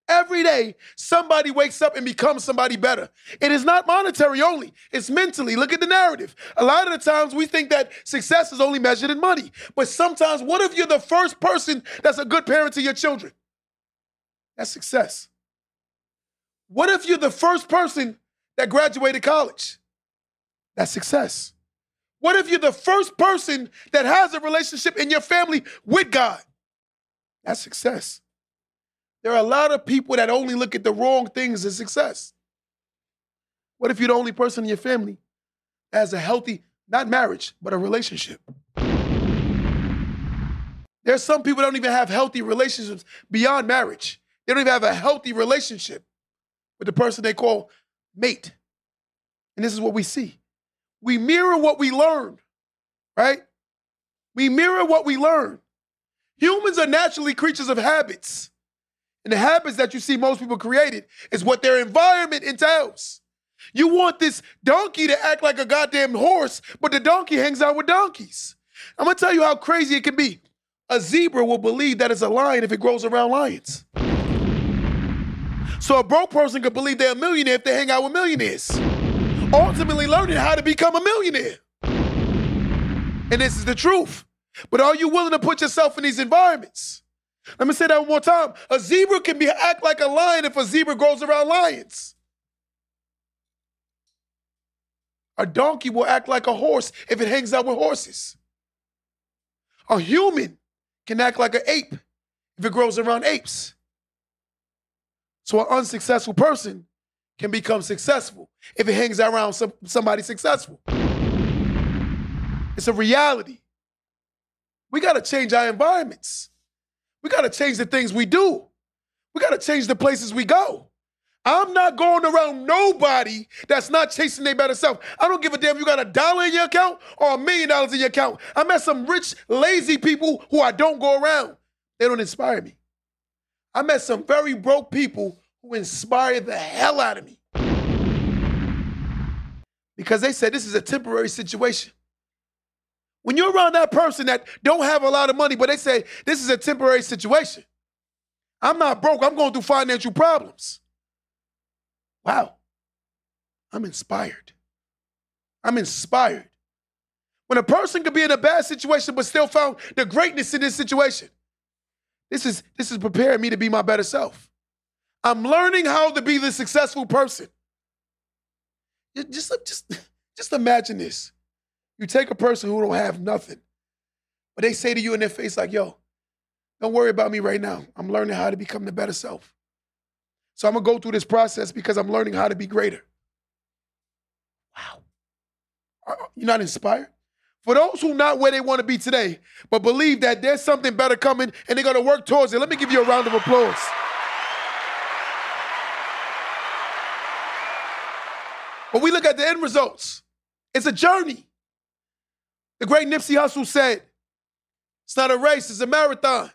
Every day, somebody wakes up and becomes somebody better. It is not monetary only, it's mentally. Look at the narrative. A lot of the times we think that success is only measured in money. But sometimes, what if you're the first person that's a good parent to your children? That's success. What if you're the first person that graduated college? That's success. What if you're the first person that has a relationship in your family with God? That's success. There are a lot of people that only look at the wrong things as success. What if you're the only person in your family that has a healthy, not marriage, but a relationship? There's some people that don't even have healthy relationships beyond marriage. They don't even have a healthy relationship with the person they call mate. And this is what we see. We mirror what we learn, right? We mirror what we learn. Humans are naturally creatures of habits. And the habits that you see most people created is what their environment entails. You want this donkey to act like a goddamn horse, but the donkey hangs out with donkeys. I'm gonna tell you how crazy it can be. A zebra will believe that it's a lion if it grows around lions. So a broke person could believe they're a millionaire if they hang out with millionaires. Ultimately learning how to become a millionaire. And this is the truth. But are you willing to put yourself in these environments? Let me say that one more time. A zebra can be act like a lion if a zebra grows around lions. A donkey will act like a horse if it hangs out with horses. A human can act like an ape if it grows around apes. So an unsuccessful person can become successful if it hangs around some, somebody successful. It's a reality. We got to change our environments. We got to change the things we do. We got to change the places we go. I'm not going around nobody that's not chasing their better self. I don't give a damn if you got a dollar in your account or a million dollars in your account. I met some rich, lazy people who I don't go around. They don't inspire me. I met some very broke people who inspire the hell out of me. Because they said this is a temporary situation. When you're around that person that don't have a lot of money, but they say this is a temporary situation. I'm not broke, I'm going through financial problems. Wow. I'm inspired. I'm inspired. When a person could be in a bad situation but still found the greatness in this situation, this is this is preparing me to be my better self. I'm learning how to be the successful person. Just, just, just imagine this. You take a person who don't have nothing, but they say to you in their face, like, yo, don't worry about me right now. I'm learning how to become the better self. So I'm gonna go through this process because I'm learning how to be greater. Wow. Uh, uh, you're not inspired? For those who not where they want to be today, but believe that there's something better coming and they're gonna work towards it, let me give you a round of applause. But we look at the end results. It's a journey. The great Nipsey Hussle said, it's not a race, it's a marathon.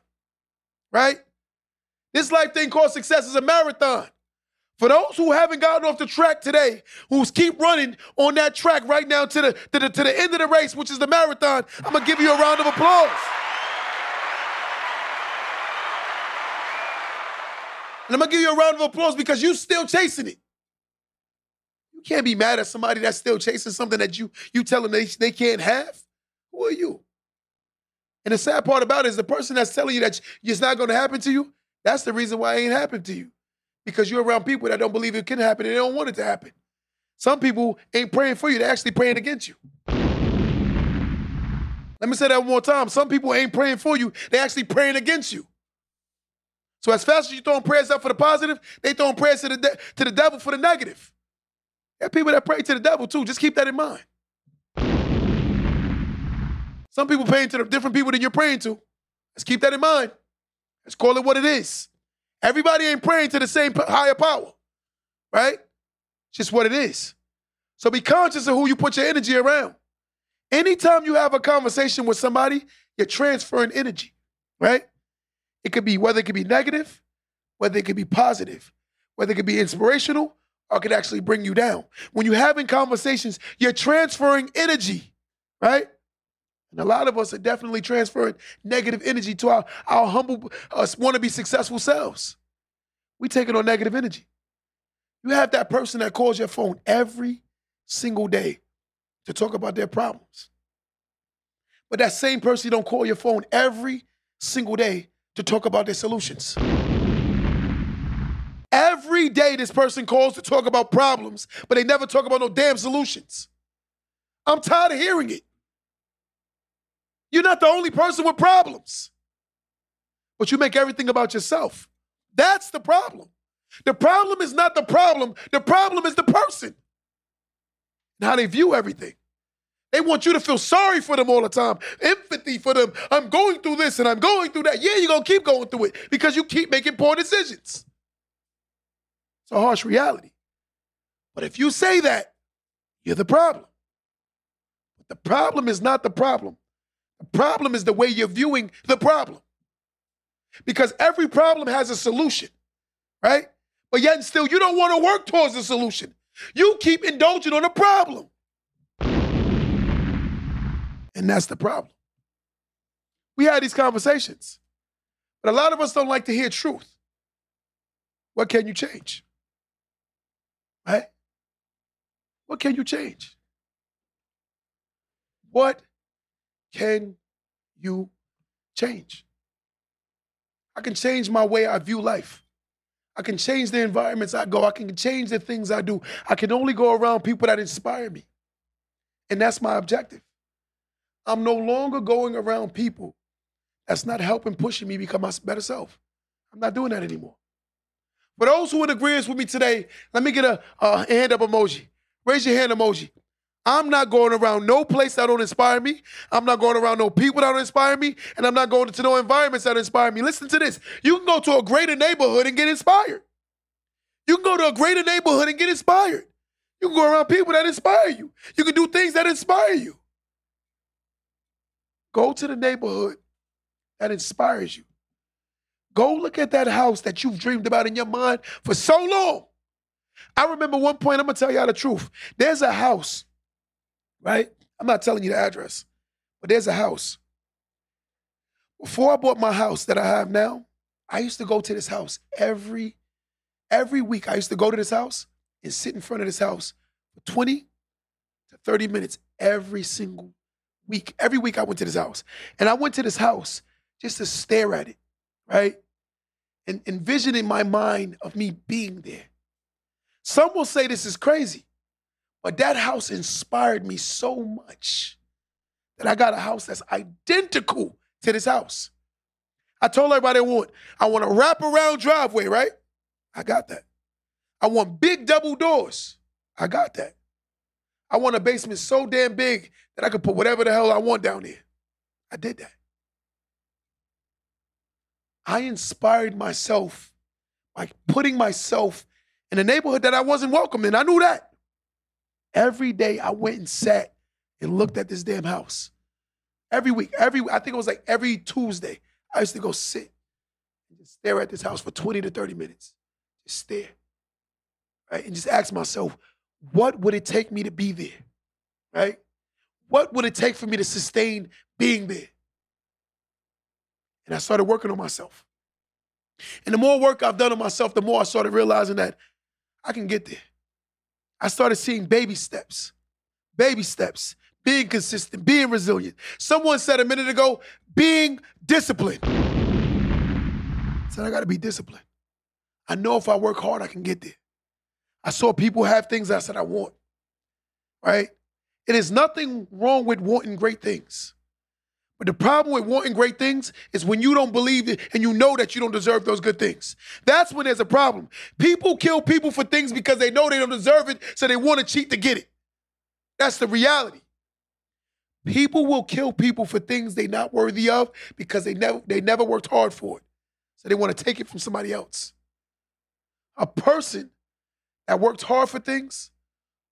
Right? This life thing called success is a marathon. For those who haven't gotten off the track today, who's keep running on that track right now to the, to the, to the end of the race, which is the marathon, I'm gonna give you a round of applause. And I'm gonna give you a round of applause because you're still chasing it. Can't be mad at somebody that's still chasing something that you you tell them they, they can't have. Who are you? And the sad part about it is the person that's telling you that it's not going to happen to you, that's the reason why it ain't happened to you. Because you're around people that don't believe it can happen and they don't want it to happen. Some people ain't praying for you, they're actually praying against you. Let me say that one more time. Some people ain't praying for you, they're actually praying against you. So as fast as you're throwing prayers up for the positive, they throwing prayers to the, de- to the devil for the negative. There are people that pray to the devil too. Just keep that in mind. Some people praying to the different people than you're praying to. Let's keep that in mind. Let's call it what it is. Everybody ain't praying to the same higher power, right? It's just what it is. So be conscious of who you put your energy around. Anytime you have a conversation with somebody, you're transferring energy, right? It could be whether it could be negative, whether it could be positive, whether it could be inspirational, or could actually bring you down. When you're having conversations, you're transferring energy, right? And a lot of us are definitely transferring negative energy to our, our humble, us want to be successful selves. We take it on negative energy. You have that person that calls your phone every single day to talk about their problems. But that same person don't call your phone every single day to talk about their solutions. Every day this person calls to talk about problems, but they never talk about no damn solutions. I'm tired of hearing it. You're not the only person with problems. But you make everything about yourself. That's the problem. The problem is not the problem, the problem is the person and how they view everything. They want you to feel sorry for them all the time, empathy for them. I'm going through this and I'm going through that. Yeah, you're going to keep going through it because you keep making poor decisions. It's a harsh reality. But if you say that, you're the problem. But the problem is not the problem. The problem is the way you're viewing the problem. Because every problem has a solution, right? But yet still, you don't want to work towards the solution. You keep indulging on the problem. And that's the problem. We had these conversations, but a lot of us don't like to hear truth. What can you change? Right? What can you change? What can you change? I can change my way I view life. I can change the environments I go. I can change the things I do. I can only go around people that inspire me. And that's my objective. I'm no longer going around people that's not helping pushing me become my better self. I'm not doing that anymore. For those who are in agreement with me today, let me get a, a hand up emoji. Raise your hand emoji. I'm not going around no place that don't inspire me. I'm not going around no people that don't inspire me. And I'm not going to no environments that inspire me. Listen to this. You can go to a greater neighborhood and get inspired. You can go to a greater neighborhood and get inspired. You can go around people that inspire you. You can do things that inspire you. Go to the neighborhood that inspires you. Go look at that house that you've dreamed about in your mind for so long. I remember one point, I'm gonna tell y'all the truth. There's a house, right? I'm not telling you the address, but there's a house. Before I bought my house that I have now, I used to go to this house every every week. I used to go to this house and sit in front of this house for 20 to 30 minutes every single week. Every week I went to this house. And I went to this house just to stare at it, right? And envision in my mind of me being there. Some will say this is crazy, but that house inspired me so much that I got a house that's identical to this house. I told everybody I want, I want a wraparound driveway, right? I got that. I want big double doors. I got that. I want a basement so damn big that I could put whatever the hell I want down there. I did that. I inspired myself by putting myself in a neighborhood that I wasn't welcome in. I knew that. Every day I went and sat and looked at this damn house. Every week, every I think it was like every Tuesday, I used to go sit and just stare at this house for 20 to 30 minutes. Just stare. Right? And just ask myself, what would it take me to be there? Right? What would it take for me to sustain being there? And I started working on myself. And the more work I've done on myself, the more I started realizing that I can get there. I started seeing baby steps, baby steps, being consistent, being resilient. Someone said a minute ago, being disciplined. I said, I gotta be disciplined. I know if I work hard, I can get there. I saw people have things I said I want, right? It is nothing wrong with wanting great things. The problem with wanting great things is when you don't believe it and you know that you don't deserve those good things. That's when there's a problem. People kill people for things because they know they don't deserve it, so they want to cheat to get it. That's the reality. People will kill people for things they're not worthy of because they never they never worked hard for it. So they want to take it from somebody else. A person that worked hard for things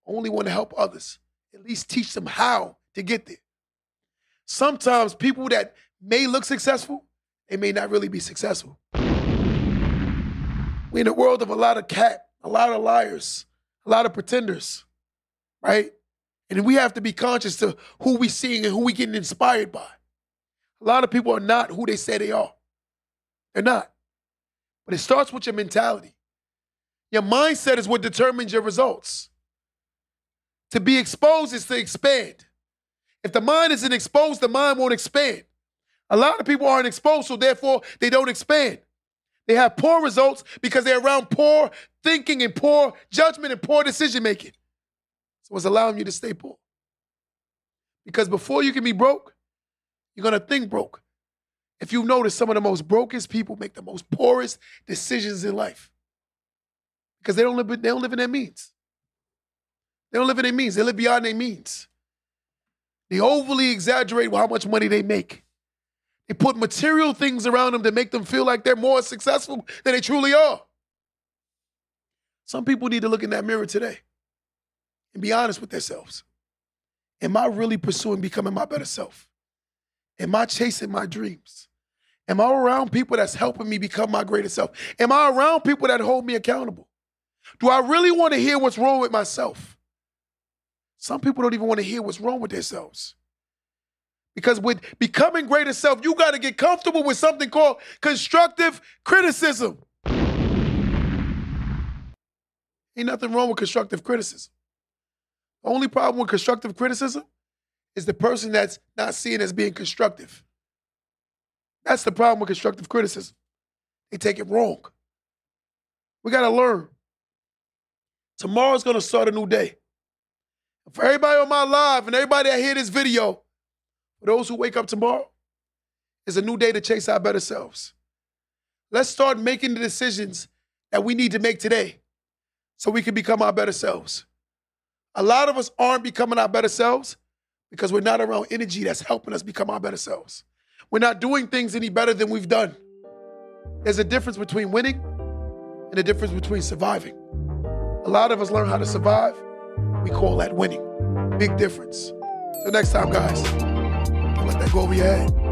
only want to help others, at least teach them how to get there. Sometimes people that may look successful, they may not really be successful. We're in a world of a lot of cat, a lot of liars, a lot of pretenders, right? And we have to be conscious to who we seeing and who we getting inspired by. A lot of people are not who they say they are. They're not. But it starts with your mentality. Your mindset is what determines your results. To be exposed is to expand. If the mind isn't exposed, the mind won't expand. A lot of people aren't exposed, so therefore they don't expand. They have poor results because they're around poor thinking and poor judgment and poor decision making. So it's allowing you to stay poor. Because before you can be broke, you're gonna think broke. If you notice, some of the most brokest people make the most poorest decisions in life because they don't live. They don't live in their means. They don't live in their means. They live beyond their means. They overly exaggerate how much money they make. They put material things around them to make them feel like they're more successful than they truly are. Some people need to look in that mirror today and be honest with themselves. Am I really pursuing becoming my better self? Am I chasing my dreams? Am I around people that's helping me become my greater self? Am I around people that hold me accountable? Do I really want to hear what's wrong with myself? Some people don't even want to hear what's wrong with themselves. Because with becoming greater self, you got to get comfortable with something called constructive criticism. Ain't nothing wrong with constructive criticism. The only problem with constructive criticism is the person that's not seen as being constructive. That's the problem with constructive criticism. They take it wrong. We got to learn Tomorrow's gonna start a new day. For everybody on my live and everybody that hear this video, for those who wake up tomorrow, it's a new day to chase our better selves. Let's start making the decisions that we need to make today so we can become our better selves. A lot of us aren't becoming our better selves because we're not around energy that's helping us become our better selves. We're not doing things any better than we've done. There's a difference between winning and the difference between surviving. A lot of us learn how to survive. We call that winning. Big difference. Till next time, guys. Don't let that go over your head.